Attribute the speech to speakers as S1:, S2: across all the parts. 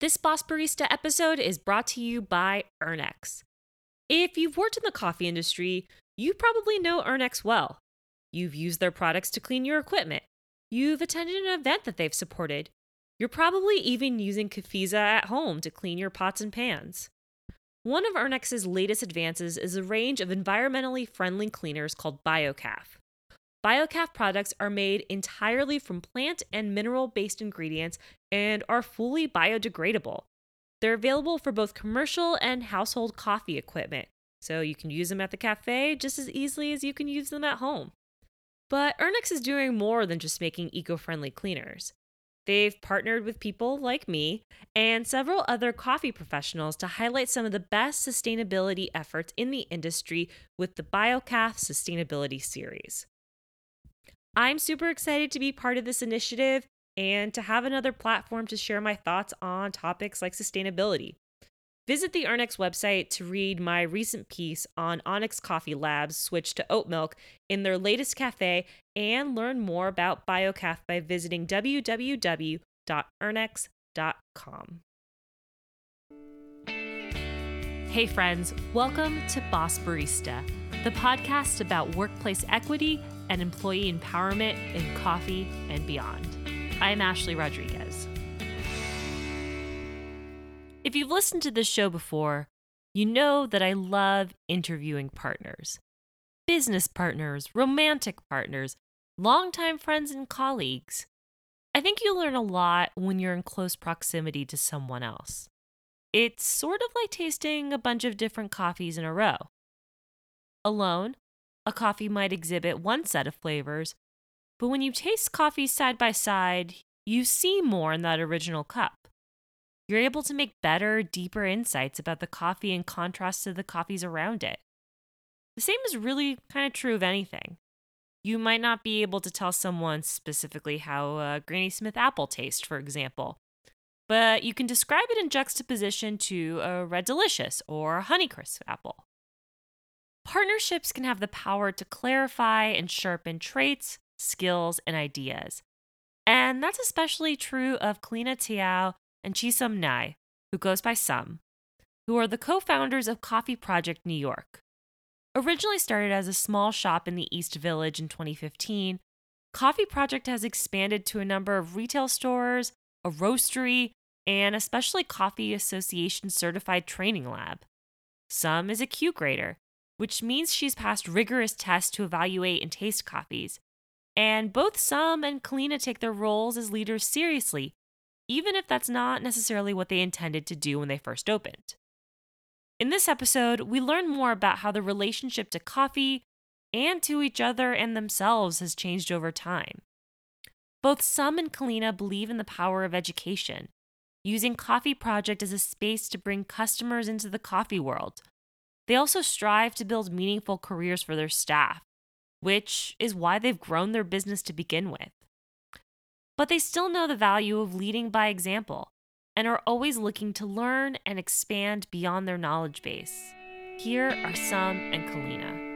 S1: This Boss Barista episode is brought to you by Urnex. If you've worked in the coffee industry, you probably know Urnex well. You've used their products to clean your equipment. You've attended an event that they've supported. You're probably even using Cafiza at home to clean your pots and pans. One of Urnex's latest advances is a range of environmentally friendly cleaners called BioCaf. BioCaf products are made entirely from plant and mineral based ingredients and are fully biodegradable. They're available for both commercial and household coffee equipment, so you can use them at the cafe just as easily as you can use them at home. But Urnex is doing more than just making eco friendly cleaners. They've partnered with people like me and several other coffee professionals to highlight some of the best sustainability efforts in the industry with the BioCaf Sustainability Series. I'm super excited to be part of this initiative and to have another platform to share my thoughts on topics like sustainability. Visit the Urnex website to read my recent piece on Onyx Coffee Labs' switch to oat milk in their latest cafe and learn more about BioCaf by visiting www.urnex.com. Hey, friends, welcome to Boss Barista, the podcast about workplace equity and employee empowerment in coffee and beyond. I'm Ashley Rodriguez. If you've listened to this show before, you know that I love interviewing partners business partners, romantic partners, longtime friends, and colleagues. I think you learn a lot when you're in close proximity to someone else. It's sort of like tasting a bunch of different coffees in a row. Alone, a coffee might exhibit one set of flavors, but when you taste coffee side by side, you see more in that original cup. You're able to make better, deeper insights about the coffee in contrast to the coffees around it. The same is really kind of true of anything. You might not be able to tell someone specifically how a Granny Smith apple tastes, for example, but you can describe it in juxtaposition to a Red Delicious or a Honeycrisp apple. Partnerships can have the power to clarify and sharpen traits, skills, and ideas. And that's especially true of Kaleena Teoh and ChiSum Ngai, who goes by Sum, who are the co founders of Coffee Project New York. Originally started as a small shop in the East Village in 2015, Coffee Project has expanded to a number of retail stores, a roastery, and especially Coffee Association certified training lab. Sum is a Q grader which means she's passed rigorous tests to evaluate and taste coffees. And both Sum and Kaleena take their roles as leaders seriously, even if that's not necessarily what they intended to do when they first opened. In this episode, we learn more about how the relationship to coffee and to each other and themselves has changed over time. Both Sum and Kaleena believe in the power of education, using Coffee Project as a space to bring customers into the coffee world they also strive to build meaningful careers for their staff, which is why they've grown their business to begin with. But they still know the value of leading by example and are always looking to learn and expand beyond their knowledge base. Here are Sum and Kaleena.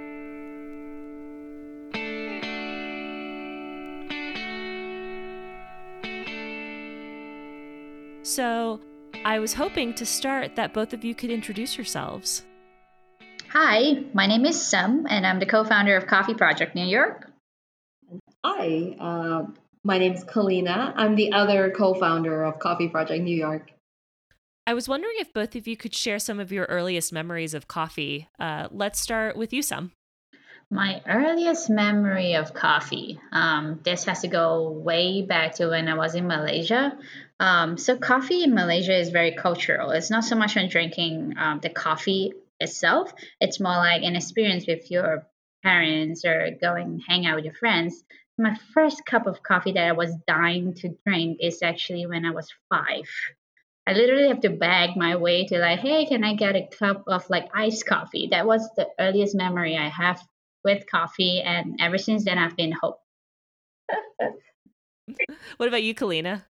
S1: So, I was hoping to start that both of you could introduce yourselves.
S2: Hi, my name is Sum, and I'm the co founder of Coffee Project New York.
S3: Hi, uh, my name is Kaleena. I'm the other co founder of Coffee Project New York.
S1: I was wondering if both of you could share some of your earliest memories of coffee. Uh, let's start with you, Sum.
S2: My earliest memory of coffee. Um, this has to go way back to when I was in Malaysia. Um, so, coffee in Malaysia is very cultural. It's not so much on drinking um, the coffee itself. It's more like an experience with your parents or going hang out with your friends. My first cup of coffee that I was dying to drink is actually when I was five. I literally have to beg my way to like, hey, can I get a cup of like iced coffee? That was the earliest memory I have with coffee, and ever since then I've been hooked.
S1: what about you, Kaleena?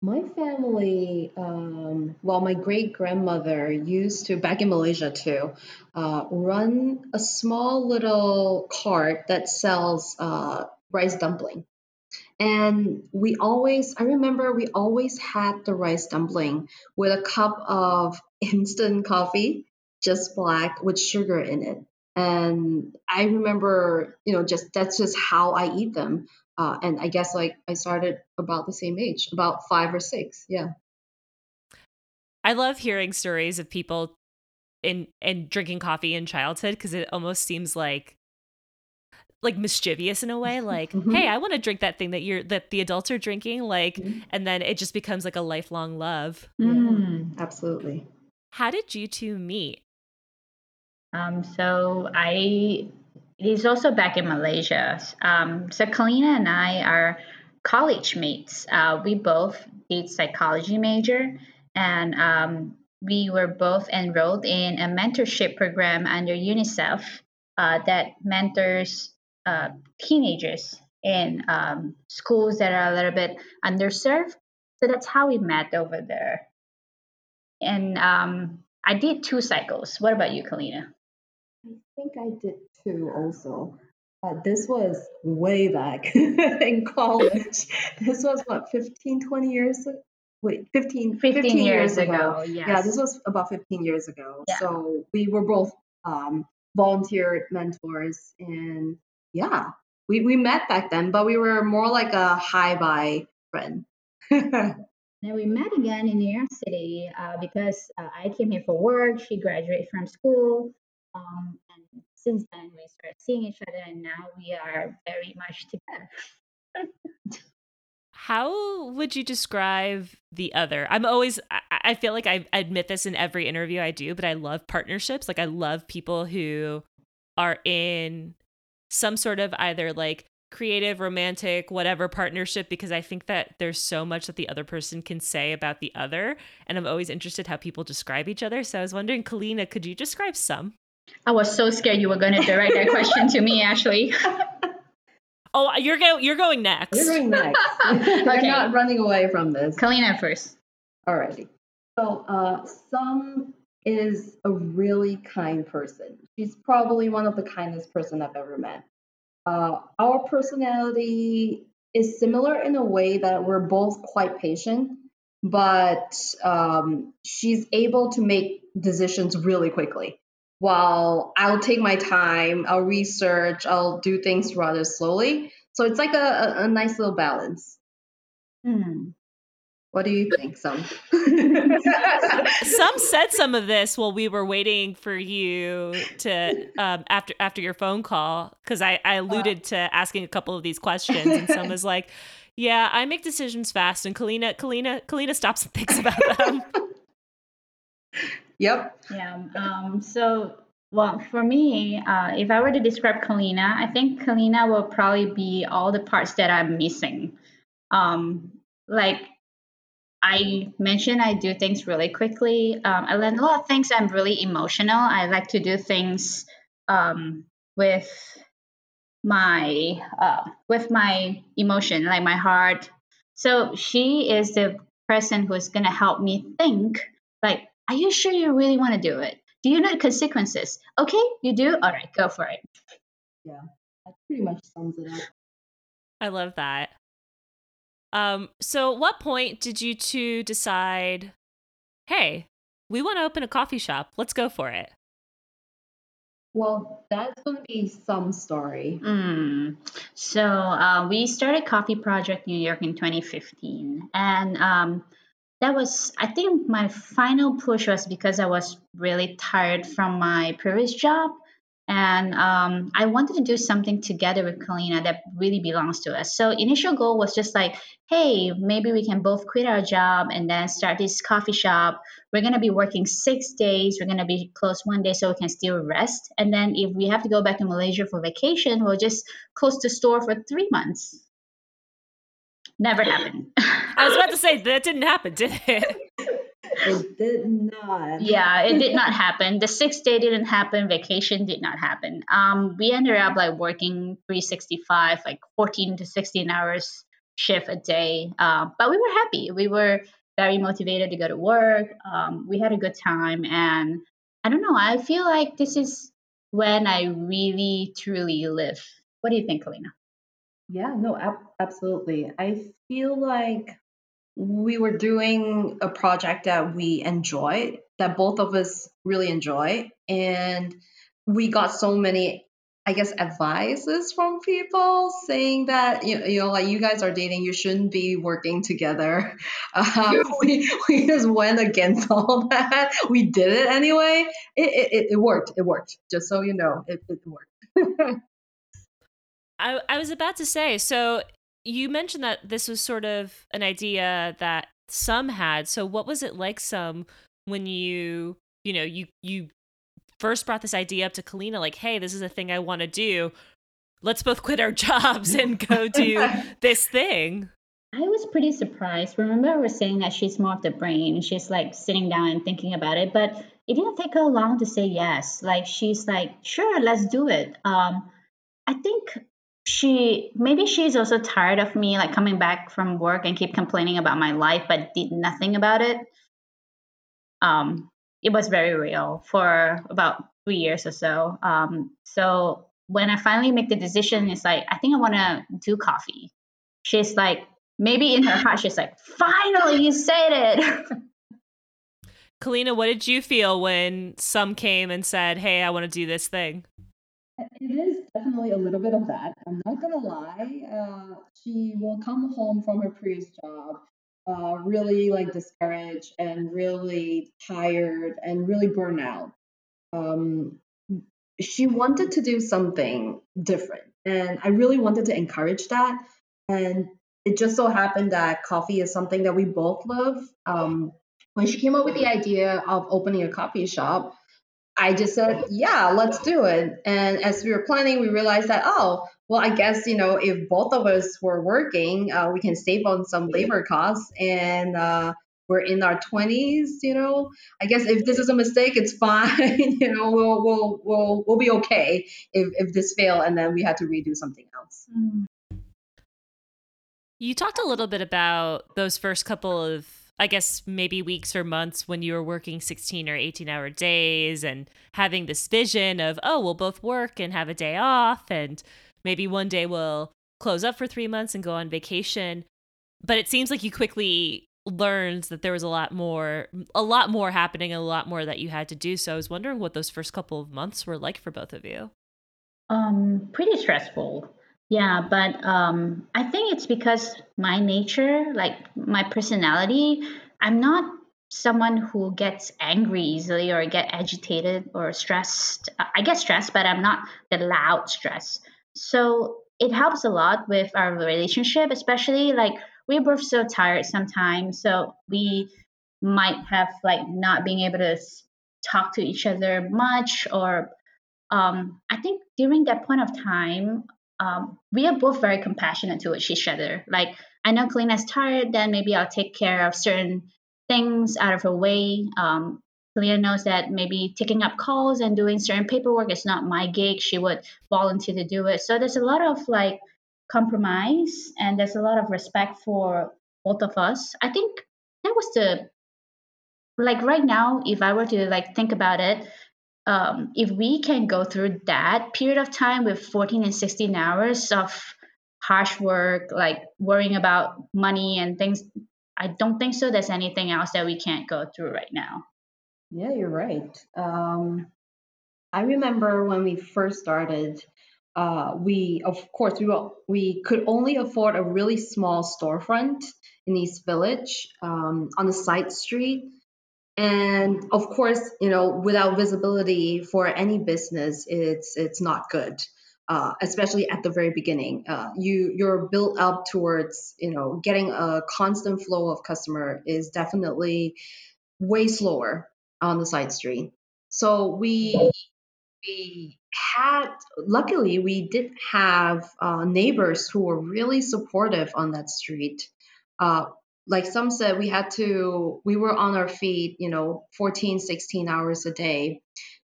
S3: My family, um, well, my great grandmother used to, back in Malaysia too, uh, run a small little cart that sells uh, rice dumpling. And we always, I remember we always had the rice dumpling with a cup of instant coffee, just black with sugar in it. And I remember, you know, just that's just how I eat them. Uh, and I guess like I started about the same age, about five or six. Yeah.
S1: I love hearing stories of people in and drinking coffee in childhood because it almost seems like like mischievous in a way like
S3: Mhm.
S1: hey i want to drink that thing that you're that the adults are drinking like
S3: Mhm.
S1: and then it just becomes like a lifelong love
S2: Mm.
S3: Absolutely.
S1: how did you two meet
S2: Um, so I, is also back in Malaysia. Um, so Kaleena and I are college mates. Uh, we both did psychology major, and um, we were both enrolled in a mentorship program under UNICEF uh, that mentors uh, teenagers in um, schools that are a little bit underserved. So that's how we met over there. And um, I did two cycles. What about you, Kaleena?
S3: I think I did too also. Uh, this was way back in college. This was what, 15, 20 years ago? Wait, 15,
S2: 15, years, ago. Yes.
S3: Yeah, this was about 15 years ago.
S2: Yeah.
S3: So we were both um, volunteer mentors. And yeah, we, we met back then, but we were more like a hi bye friend.
S2: And we met again in New York City uh, because uh, I came here for work. She graduated from school. Um, and since then, we started seeing each other, and now we are very much together.
S1: how would you describe the other? I'm always i, I feel like I, admit this in every interview i do but i love partnerships. Like i love people who are in some sort of either like creative romantic whatever partnership because i think that there's so much that the other person can say about the other and i'm always interested how people describe each other. So i was wondering Kaleena could you describe some
S2: I was so scared you were going to direct that question to me, Ashley.
S1: oh you're go- you're going next
S3: You're going next.
S2: Okay.
S3: We're not running away from this.
S2: Kaleena first.
S3: Alrighty. So, uh, Sum is a really kind person. She's probably one of the kindest person I've ever met. Uh, our personality is similar in a way that we're both quite patient, but um, she's able to make decisions really quickly. While I'll take my time, I'll research, I'll do things rather slowly. So it's like a, a, a nice little balance.
S2: Hmm.
S3: What do you think, Sum?
S1: Sum said some of this while we were waiting for you to um, after after your phone call because I, I alluded to asking a couple of these questions and Sum was like yeah I make decisions fast and Kaleena Kaleena Kaleena stops and thinks about them
S3: Yep.
S2: Yeah. Um, so, well, for me, uh, if I were to describe Kaleena, I think Kaleena will probably be all the parts that I'm missing. Um, like I mentioned, I do things really quickly. Um, I learn a lot of things. I'm really emotional. I like to do things um, with my uh, with my emotion, like my heart. So she is the person who is gonna help me think. Like, are you sure you really want to do it? Do you know the consequences? Okay, you do. All right, go for it.
S3: Yeah, that pretty much sums it up.
S1: I love that um so what point did you two decide hey we want to open a coffee shop let's go for it
S3: Well, that's going to be some story.
S2: Mm. So uh, we started Coffee Project New York in 2015, and um, that was I think my final push was because I was really tired from my previous job, and um, I wanted to do something together with Kaleena that really belongs to us. So initial goal was just like, hey, maybe we can both quit our job and then start this coffee shop. We're gonna be working six days. We're gonna be closed one day so we can still rest. And then if we have to go back to Malaysia for vacation, we'll just close the store for three months. Never happened.
S1: i was about to say that didn't happen did it
S3: It did not.
S2: yeah, it did not happen. The sixth day didn't happen. Vacation did not happen. Um, we ended up like working 365, like 14 to 16 hours shift a day. Uh, but we were happy. We were very motivated to go to work. Um, we had a good time, and I don't know. I feel like this is when I really truly live. What do you think, Kaleena?
S3: Yeah, no, ab- absolutely. I feel like we were doing a project that we enjoy, that both of us really enjoy, and we got so many, I guess, advices from people saying that you, you know, like you guys are dating, you shouldn't be working together. Um, we we just went against all that. We did it anyway. It it, it worked. It worked. Just so you know, it, it worked.
S1: I, I was about to say, so you mentioned that this was sort of an idea that Sum had. So what was it like Sum when you, you know, you you first brought this idea up to Kaleena like, "Hey, this is a thing I want to do. Let's both quit our jobs and go do this thing."
S2: I was pretty surprised. Remember, I was saying that she's more of the brain. She's like sitting down and thinking about it, but it didn't take her long to say yes. Like she's like, "Sure, let's do it." Um, I think she maybe she's also tired of me like coming back from work and keep complaining about my life but did nothing about it. Um it was very real for about three years or so. Um so when i finally make the decision it's like i think i want to do coffee. She's like maybe in her heart she's like finally you said it.
S1: Kaleena what did you feel when Sum came and said hey i want to do this thing
S3: it is definitely a little bit of that. I'm not gonna lie. Uh, she will come home from her previous job, uh, really like discouraged and really tired and really burned out. Um, she wanted to do something different, and I really wanted to encourage that. And it just so happened that coffee is something that we both love. Um, when she came up with the idea of opening a coffee shop, I just said, yeah, let's do it. And as we were planning, we realized that, oh, well, I guess, you know, if both of us were working, uh, we can save on some labor costs. And uh, we're in our 20s, you know, I guess if this is a mistake, it's fine. you know, we'll, we'll, we'll, we'll be okay if, if this fail and then we had to redo something else.
S2: Mm.
S1: You talked a little bit about those first couple of I guess maybe weeks or months when you were working 16 or 18 hour days and having this vision of, oh, we'll both work and have a day off. And maybe one day we'll close up for three months and go on vacation. But it seems like you quickly learned that there was a lot more a lot more happening and a lot more that you had to do so i was wondering what those first couple of months were like for both of you
S2: um pretty stressful yeah, but um, I think it's because my nature, like my personality, I'm not someone who gets angry easily or get agitated or stressed. I get stressed, but I'm not the loud stress. So it helps a lot with our relationship, especially like we're both so tired sometimes. So we might have like not being able to talk to each other much or um, I think during that point of time, um, we are both very compassionate towards each other. Like, I know Kaleena's tired, then maybe I'll take care of certain things out of her way. Um, Kaleena knows that maybe taking up calls and doing certain paperwork is not my gig. She would volunteer to do it. So there's a lot of like compromise and there's a lot of respect for both of us. I think that was the like right now, if I were to like think about it, um, if we can go through that period of time with 14 and 16 hours of harsh work, like worrying about money and things, I don't think so. There's anything else that we can't go through right now.
S3: Yeah, you're right. Um, I remember when we first started, uh, we of course we were, we could only afford a really small storefront in East Village um, on a side street and of course you know without visibility for any business it's it's not good uh, especially at the very beginning. Uh, you you're built up towards you know getting a constant flow of customer is definitely way slower on the side street. So we we had luckily we did have uh, neighbors who were really supportive on that street. Uh, like Sum said we had to we were on our feet you know 14 16 hours a day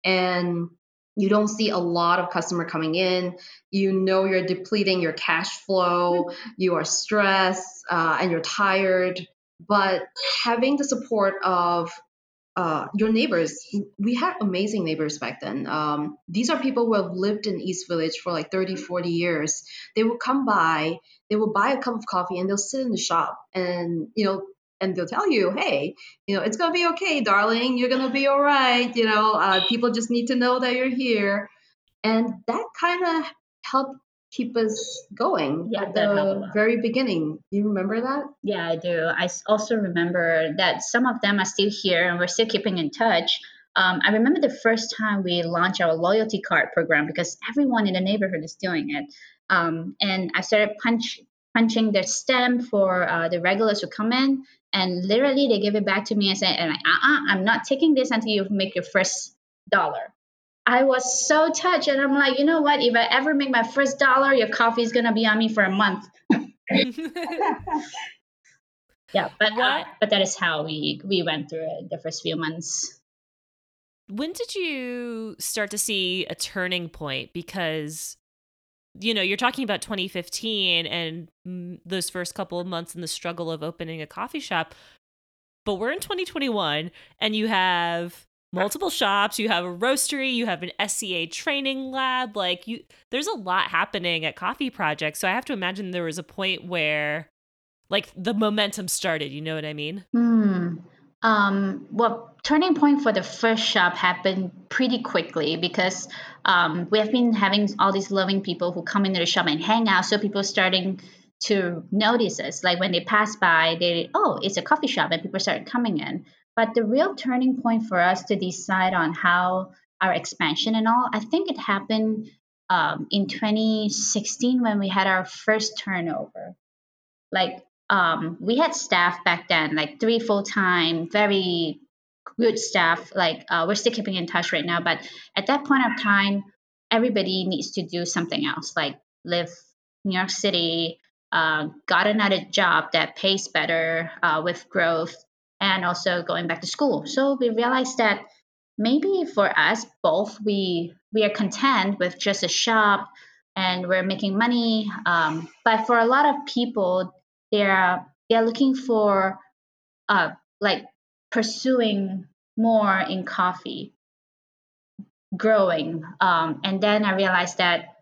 S3: and you don't see a lot of customer coming in you know you're depleting your cash flow you are stressed uh, and you're tired but having the support of uh, your neighbors. We had amazing neighbors back then. Um, these are people who have lived in East Village for like 30, 40 years. They would come by, they will buy a cup of coffee, and they'll sit in the shop and you know and they'll tell you, hey, you know, it's gonna be okay, darling. You're gonna be all right. You know, uh, people just need to know that you're here, and that kind of helped keep us going
S2: Yeah,
S3: at
S2: that helped a
S3: the very beginning. You remember that?
S2: Yeah, I do. I also remember that some of them are still here and we're still keeping in touch. Um, I remember the first time we launched our loyalty card program because everyone in the neighborhood is doing it. Um, and I started punch, punching the stamp for uh, the regulars who come in, and literally they give it back to me and say, and like, uh-uh, I'm not taking this until you make your first dollar. I was so touched, and I'm like, you know what? If I ever make my first dollar, your coffee is gonna be on me for a month. Yeah, but uh, but that is how we we went through it the first few months.
S1: When did you start to see a turning point? Because, you know, you're talking about 2015 and those first couple of months in the struggle of opening a coffee shop. But we're in 2021 and you have multiple shops, you have a roastery, you have an SCA training lab. Like, you, there's a lot happening at Coffee Project. So I have to imagine there was a point where, like, the momentum started. You know what I mean?
S2: Hmm. Um, well, turning point for the first shop happened pretty quickly because um, we have been having all these loving people who come into the shop and hang out. So people starting to notice us. Like when they pass by, they oh, it's a coffee shop, and people started coming in. But the real turning point for us to decide on how our expansion and all, I think it happened um, in 2016 when we had our first turnover. Like um, we had staff back then, like three full time, very good staff. Like uh, we're still keeping in touch right now, but at that point of time, everybody needs to do something else, like live New York City, uh, got another job that pays better uh, with growth, and also going back to school. So we realized that maybe for us both, we we are content with just a shop and we're making money. Um, but for a lot of people, they're they're looking for uh, like pursuing more in coffee, growing. Um, and then I realized that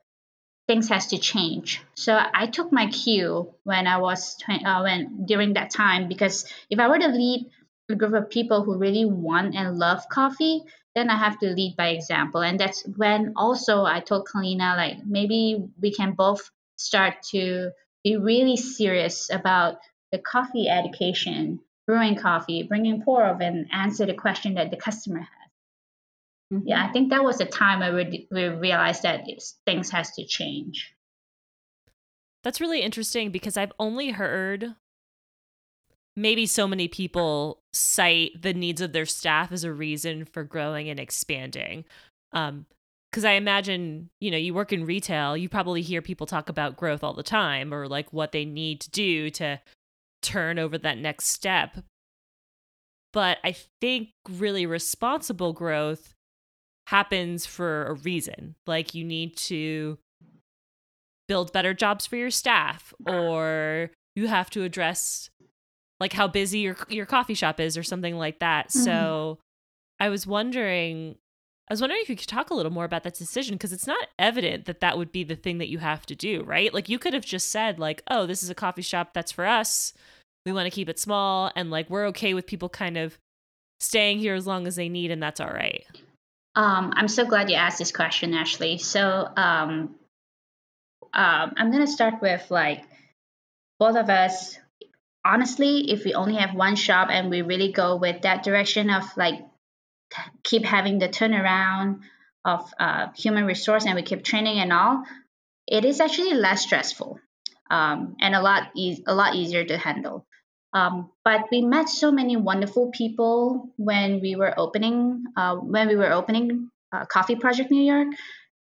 S2: things has to change. So I took my cue when I was twen- uh, when during that time because if I were to lead a group of people who really want and love coffee, then I have to lead by example. And that's when also I told Kaleena like maybe we can both start to be really serious about the coffee education, brewing coffee, bringing pour over, and answer the question that the customer has. Yeah, I think that was the time where we, we realized that things has to change.
S1: That's really interesting because I've only heard maybe so many people cite the needs of their staff as a reason for growing and expanding. Um, because I imagine, you know, you work in retail, you probably hear people talk about growth all the time or like what they need to do to turn over that next step. But I think really responsible growth happens for a reason. Like you need to build better jobs for your staff or you have to address like how busy your your coffee shop is or something like that.
S2: Mhm.
S1: So I was wondering I was wondering if you could talk a little more about that decision because it's not evident that that would be the thing that you have to do, right? Like you could have just said like, "Oh, this is a coffee shop that's for us. We want to keep it small and like we're okay with people kind of staying here as long as they need and that's all right."
S2: Um, I'm so glad you asked this question, Ashley. So um, um, I'm gonna start with like both of us. Honestly, if we only have one shop and we really go with that direction of like keep having the turnaround of uh, human resource and we keep training and all, it is actually less stressful um, and a lot e- a lot easier to handle. Um, but we met so many wonderful people when we were opening uh, when we were opening uh, Coffee Project New York.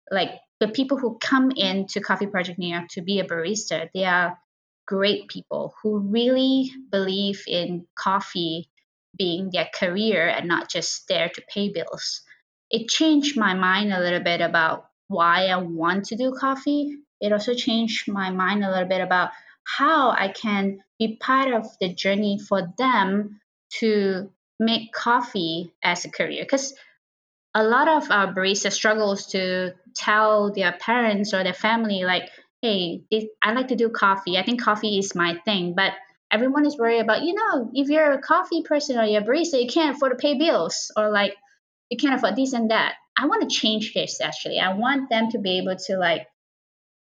S2: Like the people who come into Coffee Project New York to be a barista, they are great people who really believe in coffee being their career and not just there to pay bills. It changed my mind a little bit about why I want to do coffee. It also changed my mind a little bit about how I can be part of the journey for them to make coffee as a career because a lot of uh, baristas struggles to tell their parents or their family like hey i like to do coffee i think coffee is my thing but everyone is worried about you know if you're a coffee person or you're a barista you can't afford to pay bills or like you can't afford this and that. I want to change this actually. I want them to be able to like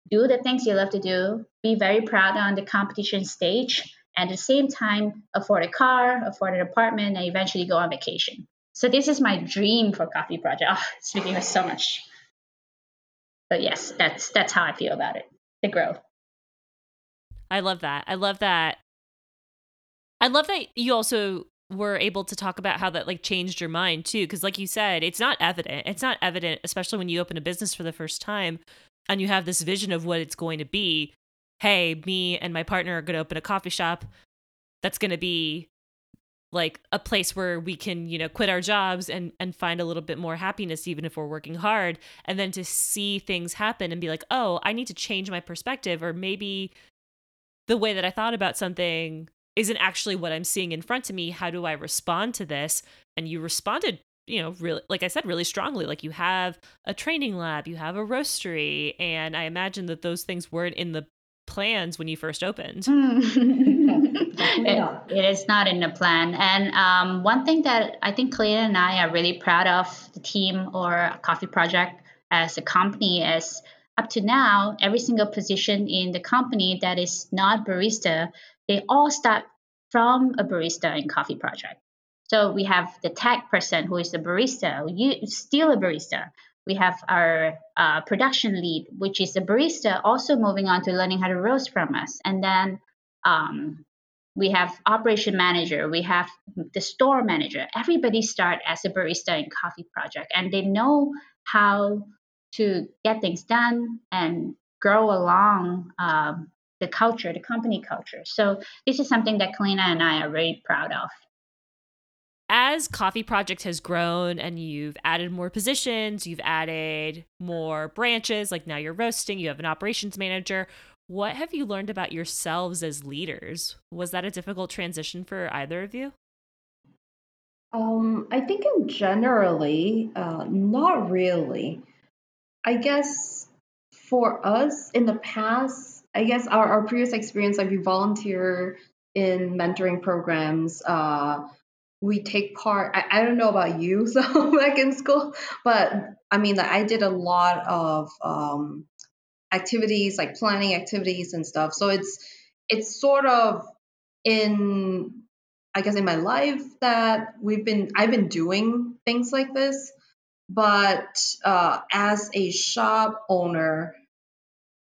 S2: do the things you love to do be very proud on the competition stage and at the same time afford a car afford an apartment and eventually go on vacation. So this is my dream for coffee project. Oh it's making me so much. But yes that's that's how i feel about it. The growth.
S1: I love that. I love that i love that you also were able to talk about how that like changed your mind too because like you said it's not evident it's not evident especially when you open a business for the first time and you have this vision of what it's going to be. Hey, me and my partner are going to open a coffee shop. That's going to be like a place where we can, you know, quit our jobs and and find a little bit more happiness even if we're working hard. And then to see things happen and be like, "Oh, I need to change my perspective or maybe the way that I thought about something isn't actually what I'm seeing in front of me. How do I respond to this?" And you responded you know, really, like I said, really strongly. Like you have a training lab, you have a roastery, and I imagine that those things weren't in the plans when you first opened.
S2: it, it is not in the plan. And um, one thing that I think Kaleena and I are really proud of the team or Coffee Project as a company is up to now, every single position in the company that is not barista, they all start from a barista in Coffee Project. So we have the tech person who is a barista, you still a barista we have our uh, production lead, which is a barista, also moving on to learning how to roast from us. And then um, we have operation manager, we have the store manager. Everybody start as a barista in Coffee Project, and they know how to get things done and grow along um, the culture, the company culture. So this is something that Kaleena and I are very proud of
S1: as Coffee Project has grown and you've added more positions, you've added more branches, like now you're roasting, you have an operations manager. What have you learned about yourselves as leaders? Was that a difficult transition for either of you?
S3: Um, I think in generally, uh, not really. I guess for us in the past, I guess our, our previous experience, like we volunteer in mentoring programs, uh, we take part I, I don't know about you so back in school but i mean like, i did a lot of um, activities like planning activities and stuff so it's it's sort of in i guess in my life that we've been i've been doing things like this but uh, as a shop owner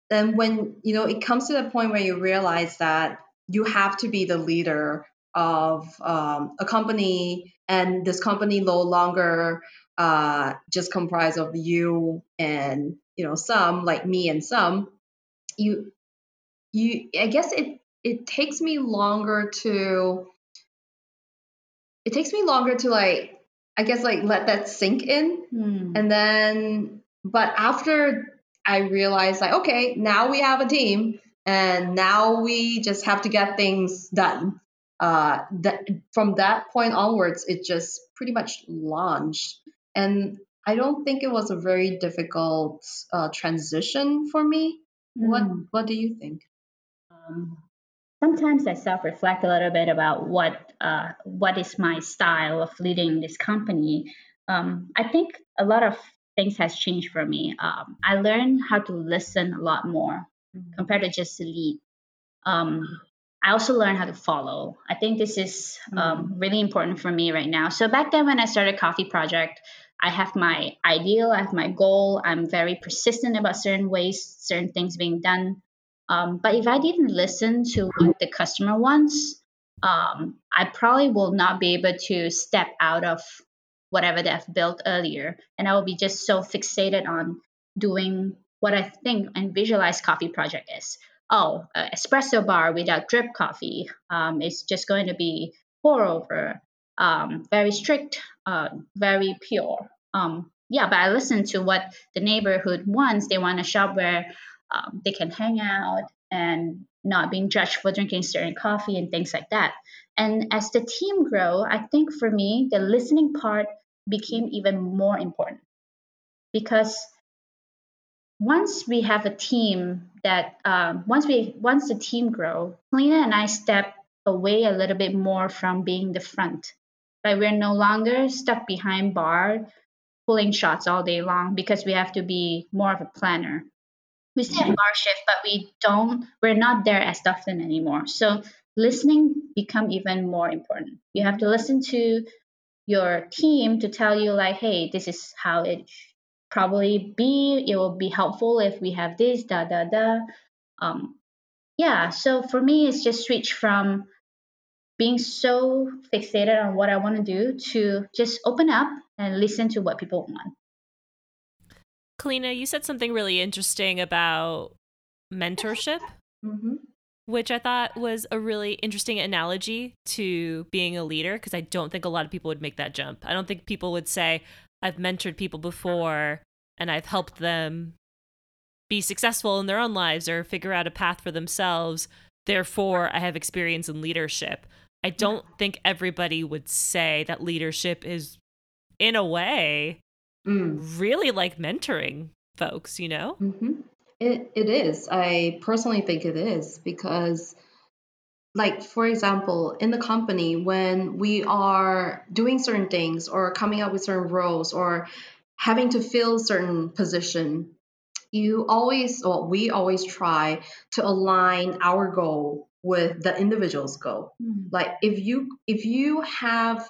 S3: then when you know it comes to the point where you realize that you have to be the leader of um, a company, and this company no longer uh, just comprised of you and you know Sum like me and Sum. You, you. I guess it it takes me longer to. It takes me longer to like I guess like let that sink in, hmm. and then but after I realized like okay now we have a team and now we just have to get things done uh, that from that point onwards, it just pretty much launched. And I don't think it was a very difficult uh, transition for me. Mm. What. What do you think? Um,
S2: sometimes I self reflect a little bit about what uh, what is my style of leading this company. Um, I think a lot of things has changed for me. Um, I learned how to listen a lot more mm. compared to just to lead. Um, I also learned how to follow. I think this is um, mm. really important for me right now. So back then when I started Coffee Project, I have my ideal, I have my goal. I'm very persistent about certain ways, certain things being done. Um, but if I didn't listen to what the customer wants, um, I probably will not be able to step out of whatever that I've built earlier. And I will be just so fixated on doing what I think and visualize Coffee Project is oh, espresso bar without drip coffee. Um, it's just going to be pour over, um, very strict, uh, very pure. Um, yeah, but I listen to what the neighborhood wants. They want a shop where um, they can hang out and not being judged for drinking certain coffee and things like that. And as the team grow, I think for me, the listening part became even more important because once we have a team that um, once we once the team grow, Kaleena and I step away a little bit more from being the front. Like we're no longer stuck behind bar pulling shots all day long because we have to be more of a planner. We still have bar shift, but we don't we're not there as often anymore. So listening become even more important. You have to listen to your team to tell you like, hey, this is how it probably be. It will be helpful if we have this, da da da. Um, yeah. So for me, it's just switch from being so fixated on what I want to do to just open up and listen to what people want.
S1: Kaleena, you said something really interesting about mentorship. Mm-hmm which I thought was a really interesting analogy to being a leader because I don't think a lot of people would make that jump. I don't think people would say, I've mentored people before and I've helped them be successful in their own lives or figure out a path for themselves. Therefore, I have experience in leadership. I don't think everybody would say that leadership is, in a way, mm. really like mentoring folks, you know?
S3: Mm-hmm. It it is. I personally think it is because like for example, in the company when we are doing certain things or coming up with certain roles or having to fill certain position, you always well, we always try to align our goal with the individual's goal. Mm. Like if you if you have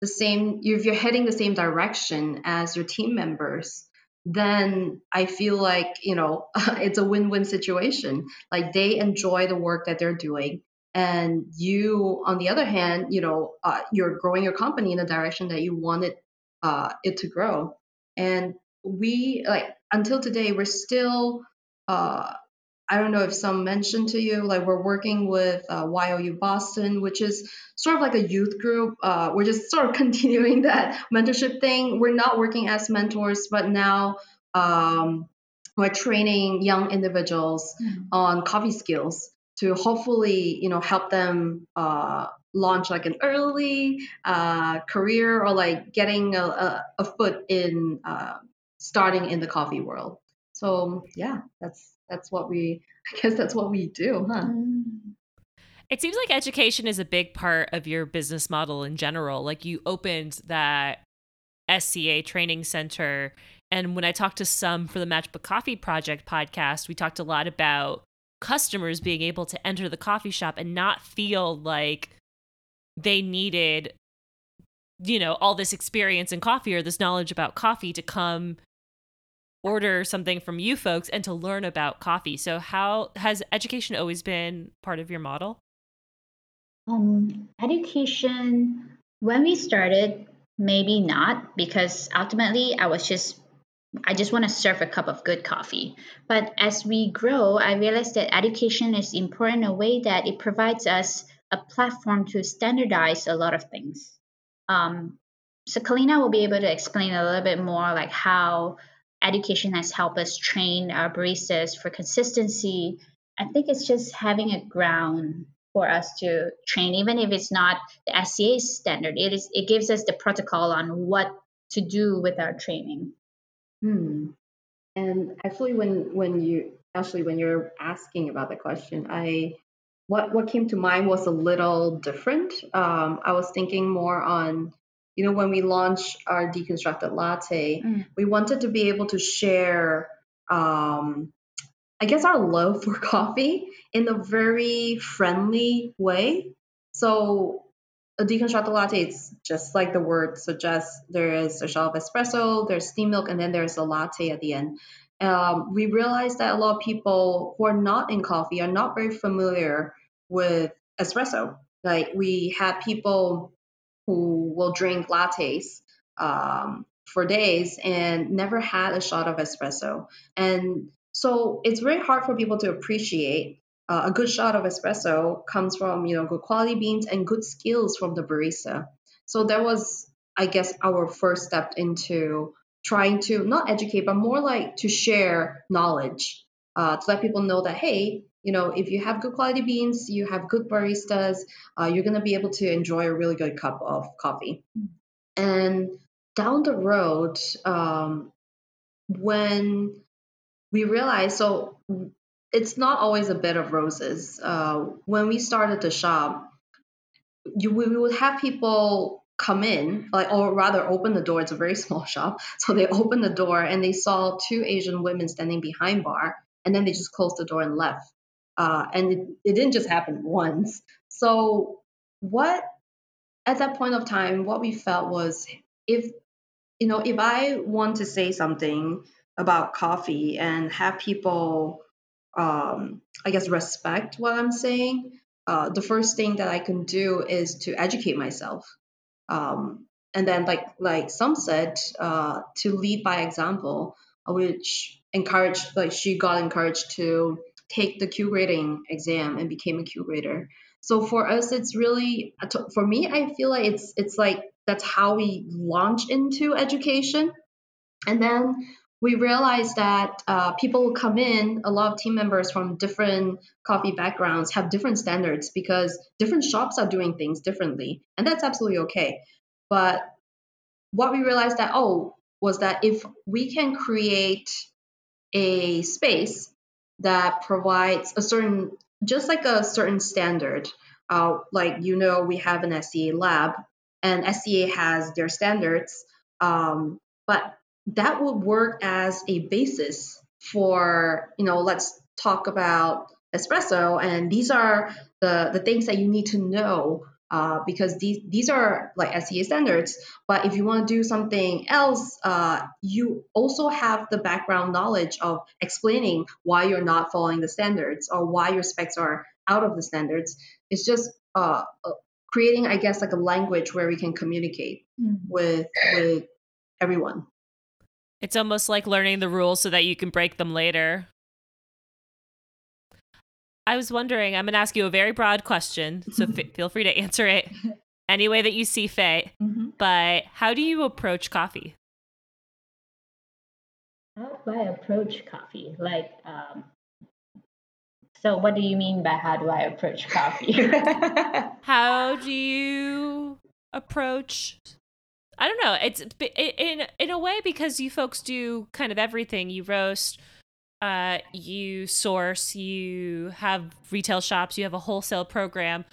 S3: the same if you're heading the same direction as your team members, then I feel like, you know, it's a win win situation. Like they enjoy the work that they're doing. And you, on the other hand, you know, uh, you're growing your company in the direction that you wanted uh, it to grow. And we, like, until today, we're still uh, I don't know if Sum mentioned to you, like we're working with uh, YOU Boston, which is sort of like a youth group. Uh, we're just sort of continuing that mentorship thing. We're not working as mentors, but now um, we're training young individuals mm-hmm. on coffee skills to hopefully, you know, help them uh, launch like an early uh, career or like getting a, a, a foot in uh, starting in the coffee world. So yeah, that's that's what we I guess that's what we do, huh? Mm.
S1: It seems like education is a big part of your business model in general. Like you opened that SCA training center and when I talked to Sum for the Matchbook Coffee Project podcast, we talked a lot about customers being able to enter the coffee shop and not feel like they needed you know all this experience in coffee or this knowledge about coffee to come order something from you folks and to learn about coffee. So how has education always been part of your model?
S2: Um, education when we started, maybe not because ultimately I was just I just want to serve a cup of good coffee. But as we grow, I realized that education is important in a way that it provides us a platform to standardize a lot of things. Um, so Kaleena will be able to explain a little bit more like how education has helped us train our baristas for consistency. I think it's just having a ground for us to train, even if it's not the SCA standard. It is it gives us the protocol on what to do with our training.
S3: Hmm. And actually, when when you actually when you're asking about the question, I what what came to mind was a little different. Um, I was thinking more on you know, when we launched our deconstructed latte, mm. we wanted to be able to share, um, I guess, our love for coffee in a very friendly way. So, a deconstructed latte, it's just like the word suggests. There is a shot of espresso, there's steam milk, and then there's a latte at the end. Um, we realized that a lot of people who are not in coffee are not very familiar with espresso. Like we had people who will drink lattes um, for days and never had a shot of espresso. And so it's very hard for people to appreciate uh, a good shot of espresso comes from you know good quality beans and good skills from the barista. So that was, I guess, our first step into trying to not educate, but more like to share knowledge uh, to let people know that hey, you know, if you have good quality beans, you have good baristas, uh, you're going to be able to enjoy a really good cup of coffee. And down the road, um, when we realized, so it's not always a bed of roses. Uh, when we started the shop, you, we would have people come in, like, or rather open the door. It's a very small shop. So they opened the door and they saw two Asian women standing behind bar, and then they just closed the door and left. Uh, and it, it didn't just happen once. So what at that point of time, what we felt was if you know if I want to say something about coffee and have people, um, I guess, respect what I'm saying, uh, the first thing that I can do is to educate myself. Um, and then, like like Sum said, uh, to lead by example, which encouraged like she got encouraged to take the Q grading exam and became a Q grader. So for us, it's really for me. I feel like it's it's like that's how we launch into education, and then we realized that uh, people who come in, a lot of team members from different coffee backgrounds have different standards because different shops are doing things differently, and that's absolutely okay. But what we realized that oh was that if we can create a space that provides a certain, just like a certain standard. Uh, like, you know, we have an SCA lab and SCA has their standards, um, but that would work as a basis for, you know, let's talk about espresso and these are the, the things that you need to know uh, because these these are like SCA standards. But if you want to do something else, uh, you also have the background knowledge of explaining why you're not following the standards or why your specs are out of the standards. It's just uh, uh creating, I guess, like a language where we can communicate mm. with with everyone.
S1: It's almost like learning the rules so that you can break them later. I was wondering, I'm going to ask you a very broad question, so f- feel free to answer it any way that you see fit. Mm-hmm. But how do you approach coffee?
S2: How do I approach coffee? Like, um, so what do you mean by how do I approach coffee?
S1: how do you approach? I don't know. It's in in a way because you folks do kind of everything. You roast, uh, you source, you have retail shops, you have a wholesale program.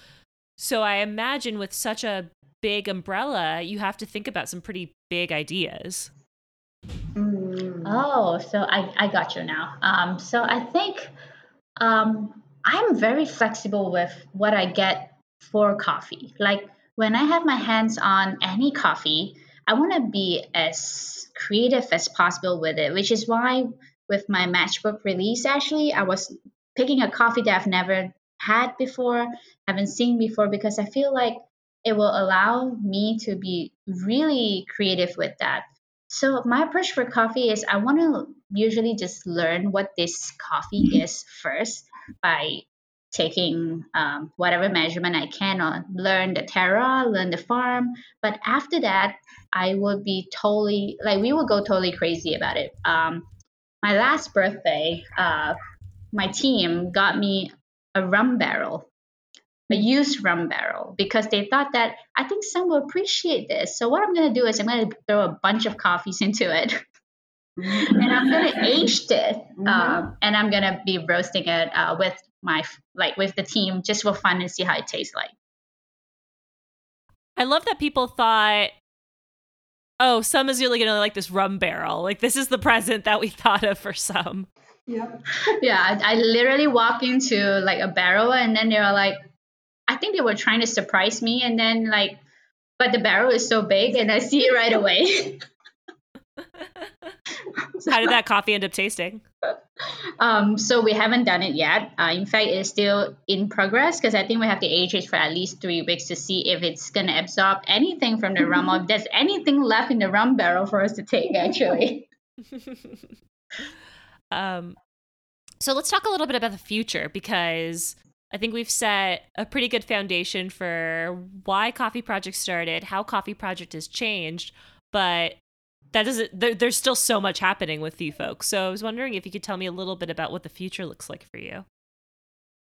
S1: So I imagine with such a big umbrella, you have to think about some pretty big ideas.
S2: Mm. Oh, so I, I got you now. Um, so I think um, I'm very flexible with what I get for coffee. Like when I have my hands on any coffee, I want to be as creative as possible with it, which is why with my matchbook release actually i was picking a coffee that i've never had before haven't seen before because i feel like it will allow me to be really creative with that so my approach for coffee is i want to usually just learn what this coffee is first by taking um, whatever measurement I can on learn the terra, learn the farm. But after that, I would be totally like we would go totally crazy about it. Um, my last birthday, uh, my team got me a rum barrel, a used rum barrel, because they thought that I think Sum will appreciate this. So what I'm gonna do is I'm gonna throw a bunch of coffees into it. and I'm gonna age it, mm-hmm. um, and I'm gonna be roasting it uh, with my like with the team just for fun and see how it tastes like.
S1: I love that people thought oh, Sum is really gonna like this rum barrel. Like this is the present that we thought of for Sum.
S2: Yeah. yeah, I, I literally walk into like a barrel and then they were like, I think they were trying to surprise me, and then like, but the barrel is so big and I see it right away.
S1: How did that coffee end up tasting?
S2: Um, so we haven't done it yet. Uh, in fact, it's still in progress because I think we have to age it for at least three weeks to see if it's gonna absorb anything from the rum or if there's anything left in the rum barrel for us to take. Actually.
S1: um, so let's talk a little bit about the future because I think we've set a pretty good foundation for why Coffee Project started, how Coffee Project has changed, but that doesn't there, there's still so much happening with you folks so i was wondering if you could tell me a little bit about what the future looks like for you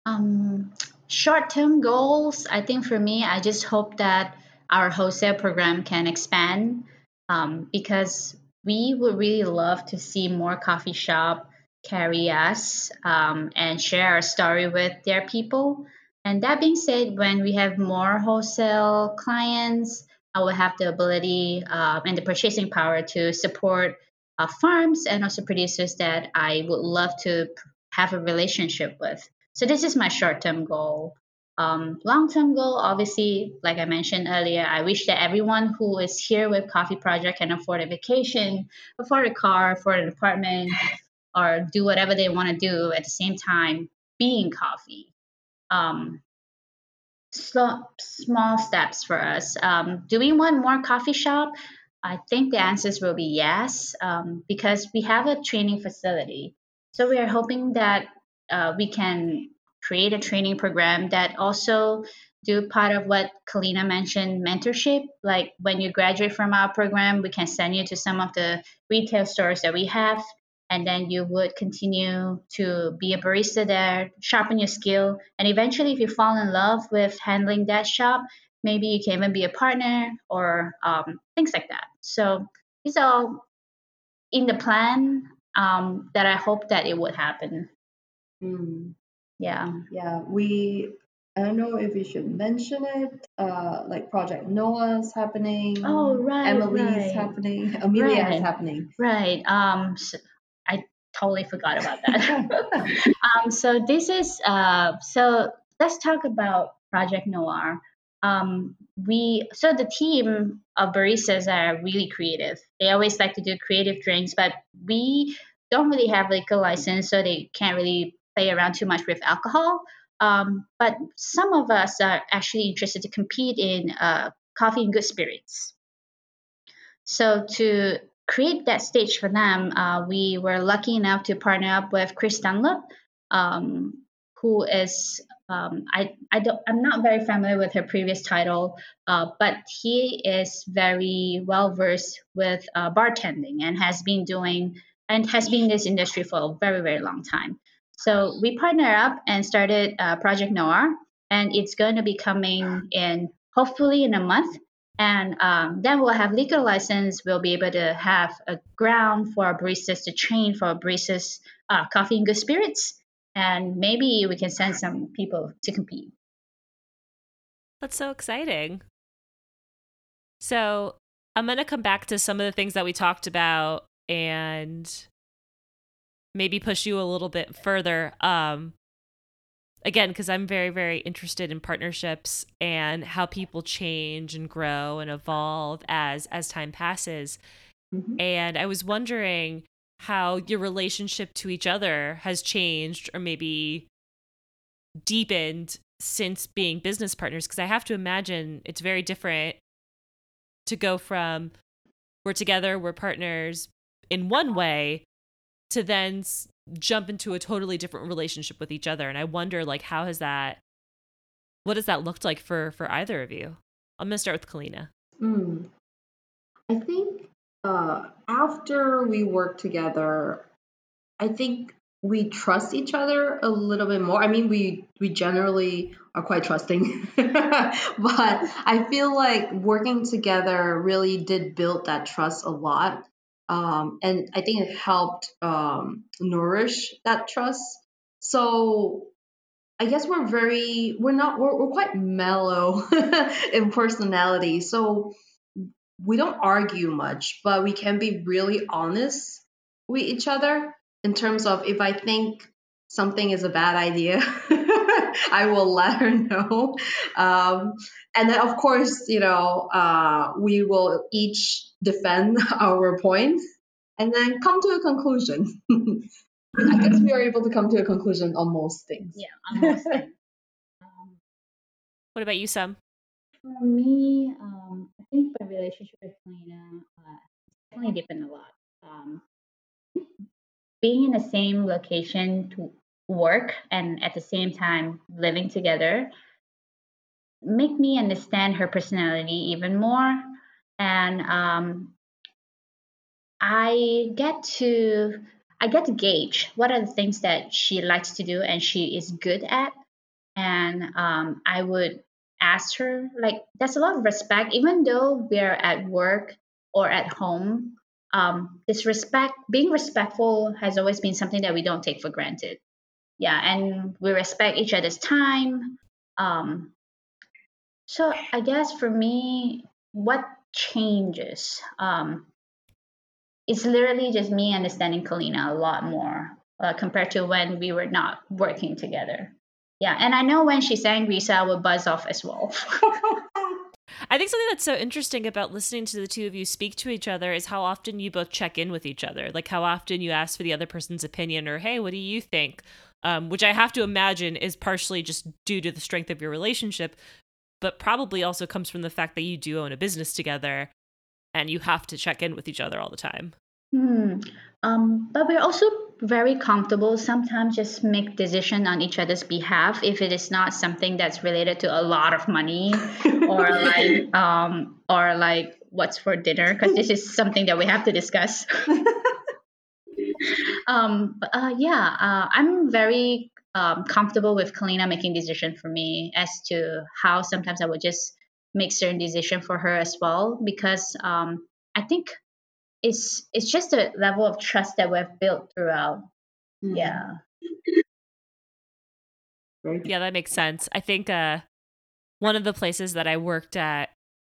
S2: Um, short-term goals. I think for me, I just hope that our wholesale program can expand um, because we would really love to see more coffee shop carry us um, and share our story with their people. And that being said, when we have more wholesale clients, I will have the ability uh, and the purchasing power to support uh, farms and also producers that I would love to have a relationship with. So this is my short-term goal. Um, long-term goal, obviously, like I mentioned earlier, I wish that everyone who is here with Coffee Project can afford a vacation, afford a car, afford an apartment, or do whatever they want to do at the same time being coffee. Um, so, small steps for us. Um, do we want more coffee shop? I think the answers will be yes, um, because we have a training facility. So we are hoping that uh, we can create a training program that also do part of what Kaleena mentioned, mentorship. Like when you graduate from our program, we can send you to some of the retail stores that we have and then you would continue to be a barista there, sharpen your skill, and eventually, if you fall in love with handling that shop, maybe you can even be a partner or um, things like that. So these are all in the plan um, that I hope that it would happen.
S3: Mm.
S2: Yeah.
S3: Yeah, we. I don't know if we should mention it. Uh, like Project Noir's happening.
S2: Oh right,
S3: Emily's
S2: right.
S3: happening. Amelia's
S2: Right.
S3: happening.
S2: Right. Um, s I totally forgot about that. um, so this is uh, so let's talk about Project Noir. Um, we so the team of baristas are really creative. They always like to do creative drinks, but we don't really have like a license, so they can't really play around too much with alcohol. Um, but some of us are actually interested to compete in uh, coffee and good spirits. So to create that stage for them, uh, we were lucky enough to partner up with Chris Dunlop, um, who is um, I I don't I'm not very familiar with her previous title, uh, but he is very well versed with uh, bartending and has been doing and has been in this industry for a very very long time. So we partnered up and started uh, Project Noir, and it's going to be coming in hopefully in a month and um, then we'll have liquor license. We'll be able to have a ground for our baristas to train for our baristas uh, coffee and good spirits. And maybe we can send some people to compete.
S1: That's so exciting. So I'm going to come back to some of the things that we talked about and maybe push you a little bit further. Um, again because i'm very very interested in partnerships and how people change and grow and evolve as as time passes
S3: Mhm.
S1: and i was wondering how your relationship to each other has changed or maybe deepened since being business partners because i have to imagine it's very different to go from we're together we're partners in one way to then jump into a totally different relationship with each other and i wonder like how has that what has that looked like for for either of you i'm gonna start with Kaleena
S3: Mm. I think uh, after we work together, I think we trust each other a little bit more. I mean, we we generally are quite trusting, but I feel like working together really did build that trust a lot, um, and I think it helped um, nourish that trust. So I guess we're very we're not we're, we're quite mellow in personality, so we don't argue much, but we can be really honest with each other in terms of if I think something is a bad idea, I will let her know. Um, and then, of course, you know, uh, we will each defend our and then come to a conclusion. I guess we are able to come to a conclusion on most things.
S2: Yeah, almost. um,
S1: what about you Sum
S2: for me, um, I think my relationship with Kaleena uh, definitely deepened a lot. Um, being in the same location to work and at the same time living together make me understand her personality even more. And um, i get to i get to gauge what are the things that she likes to do and she is good at. And um, I would ask her like that's a lot of respect. Even though we're at work or at home um, this respect being respectful has always been something that we don't take for granted yeah and we respect each other's time. Um, so i guess for me what changes? Um, it's literally just me understanding Kaleena a lot more uh, compared to when we were not working together. Yeah and i know when she's angry i would buzz off as well
S1: I think something that's so interesting about listening to the two of you speak to each other is how often you both check in with each other. Like how often you ask for the other person's opinion or, hey, what do you think? Um, which I have to imagine is partially just due to the strength of your relationship, but probably also comes from the fact that you do own a business together and you have to check in with each other all the time.
S2: Hmm. Um, but we're also very comfortable sometimes just make decision on each other's behalf if it is not something that's related to a lot of money or like um or like what's for dinner because this is something that we have to discuss. Um but, uh, yeah uh, i'm very um, comfortable with Kaleena making decision for me as to how sometimes i would just make certain decision for her as well because um i think it's it's just a level of trust that we've built throughout. Mm. Yeah.
S1: Yeah, that makes sense. I think uh one of the places that I worked at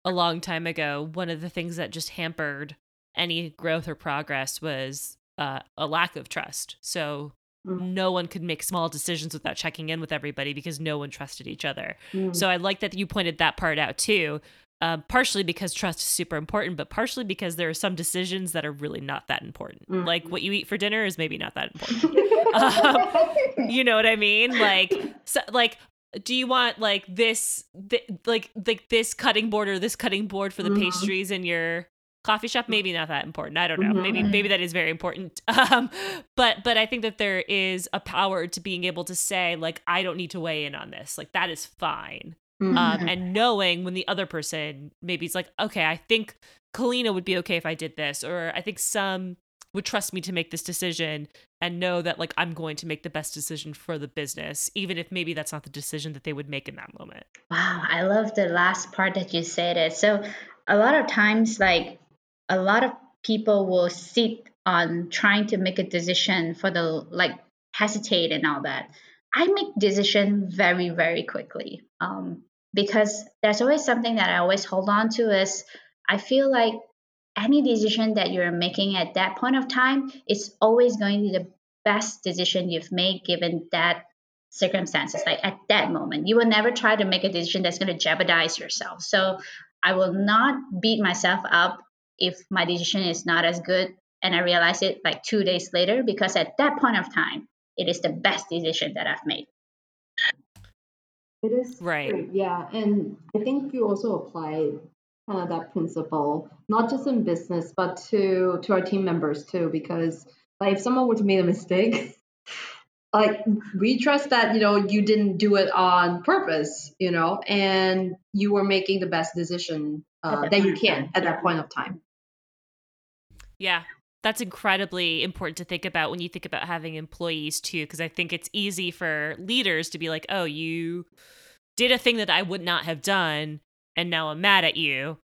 S1: a long time ago, one of the things that just hampered any growth or progress was uh, a lack of trust. So mm. no one could make small decisions without checking in with everybody because no one trusted each other. Mm. So I like that you pointed that part out too. Uh, partially because trust is super important, but partially because there are some decisions that are really not that important. Mm-hmm. Like what you eat for dinner is maybe not that important. um, you know what I mean? Like, so, like, do you want like this, th- like, like this cutting board or this cutting board for the mm-hmm. pastries in your coffee shop? Maybe not that important. I don't know. Mm-hmm. Maybe, maybe that is very important. Um, but, but I think that there is a power to being able to say, like, I don't need to weigh in on this. Like, that is fine. Um, mm-hmm. Um, and knowing when the other person maybe is like, okay, I think Kaleena would be okay if I did this, or I think Sum would trust me to make this decision and know that like I'm going to make the best decision for the business, even if maybe that's not the decision that they would make in that moment.
S2: Wow, I love the last part that you said it. So a lot of times, like a lot of people will sit on trying to make a decision for the like hesitate and all that. I make decision very very quickly um, because there's always something that I always hold on to is I feel like any decision that you're making at that point of time is always going to be the best decision you've made given that circumstances like at that moment. You will never try to make a decision that's going to jeopardize yourself. So i will not beat myself up if my decision is not as good and i realize it like two days later because at that point of time it is the best decision that I've made.
S3: It is
S1: right.
S3: Yeah, and I think you also apply kind of that principle not just in business but to to our team members too because like if someone were to make a mistake like we trust that you know you didn't do it on purpose you know and you were making the best decision uh, that you can at that point of time
S1: yeah that's incredibly important to think about when you think about having employees too because i think it's easy for leaders to be like oh you did a thing that i would not have done and now i'm mad at you.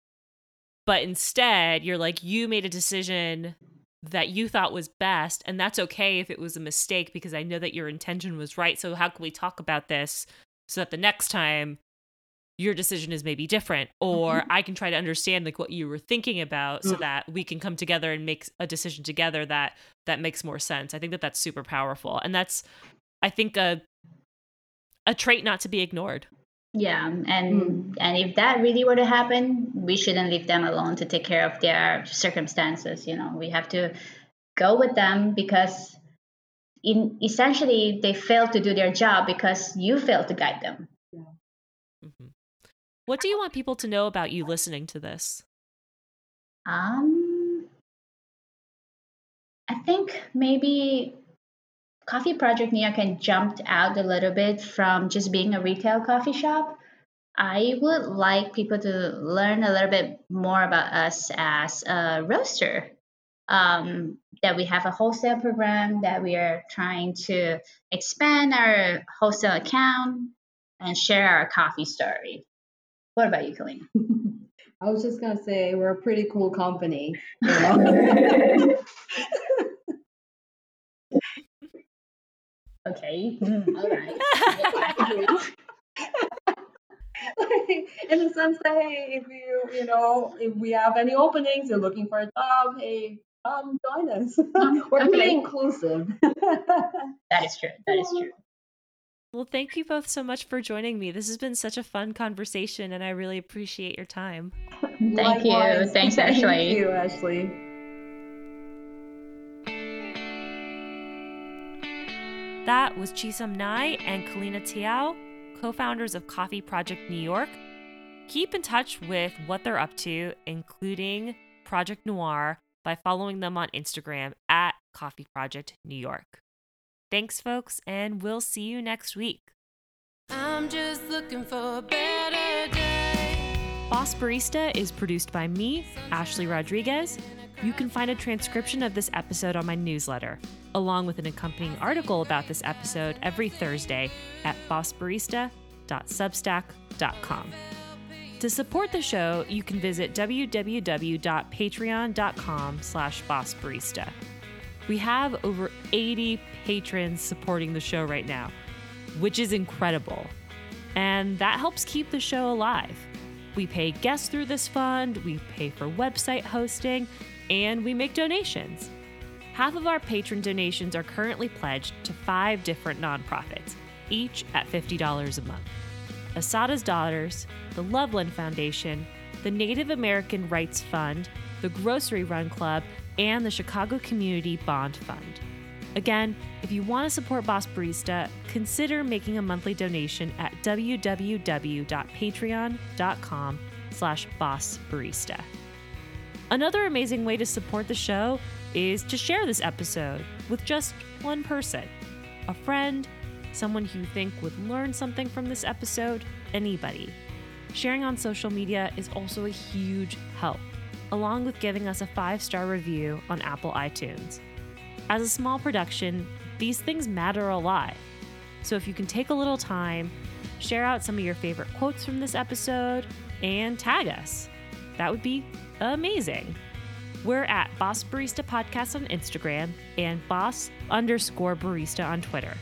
S1: But instead you're like you made a decision that you thought was best and that's okay if it was a mistake because i know that your intention was right so how can we talk about this so that the next time your decision is maybe different or mm-hmm. i can try to understand like what you were thinking about so mm. that we can come together and make a decision together that that makes more sense i think that that's super powerful and that's i think a a trait not to be ignored
S2: yeah and mm. and if that really were to happen we shouldn't leave them alone to take care of their circumstances you know we have to go with them because in essentially they failed to do their job because you failed to guide them.
S1: What do you want people to know about you listening to this?
S2: Um, I think maybe Coffee Project New York can jumped out a little bit from just being a retail coffee shop. I would like people to learn a little bit more about us as a roaster. Um, that we have a wholesale program, that we are trying to expand our wholesale account, and share our coffee story. What about you, Kaleena?
S3: I was just gonna say we're a pretty cool company. You know?
S2: okay. Mm, all right.
S3: in the sense that hey, if you you know if we have any openings, you're looking for a job, hey, um, join us.
S2: Um,
S3: We're
S2: okay.
S3: pretty inclusive.
S2: That is true. That is true.
S1: Well, thank you both so much for joining me. This has been such a fun conversation, and I really appreciate your time.
S2: Thank you.
S3: Likewise.
S2: Thanks,
S3: Thank
S2: Ashley.
S3: you, Ashley.
S1: That was ChiSum Ngai and Kaleena Teoh, co founders of Coffee Project New York. Keep in touch with what they're up to, including Project Noir, by following them on Instagram at Coffee Project New York. Thanks, folks, and we'll see you next week.
S4: I'm just looking for a better day.
S1: Boss Barista is produced by me, Ashley Rodriguez. You can find a transcription of this episode on my newsletter, along with an accompanying article about this episode every Thursday at bossbarista.substack.com. To support the show, you can visit www.patreon.com slash bossbarista. We have over 80 patrons supporting the show right now, which is incredible. And that helps keep the show alive. We pay guests through this fund, we pay for website hosting, and we make donations. Half of our patron donations are currently pledged to five different nonprofits, each at $50 a month Assata's Daughters, the Loveland Foundation, the Native American Rights Fund, the Grocery Run Club, and the Chicago Community Bond Fund. Again, if you want to support Boss Barista, consider making a monthly donation at www.patreon.com slash bossbarista. Another amazing way to support the show is to share this episode with just one person a friend, someone who you think would learn something from this episode, anybody. Sharing on social media is also a huge help, along with giving us a five star review on Apple iTunes. As a small production, these things matter a lot. So if you can take a little time, share out some of your favorite quotes from this episode, and tag us, that would be amazing. We're at Boss Barista Podcast on Instagram and Boss underscore barista on Twitter.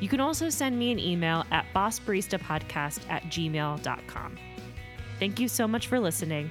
S1: You can also send me an email at bossbaristapodcast at gmail.com. Thank you so much for listening,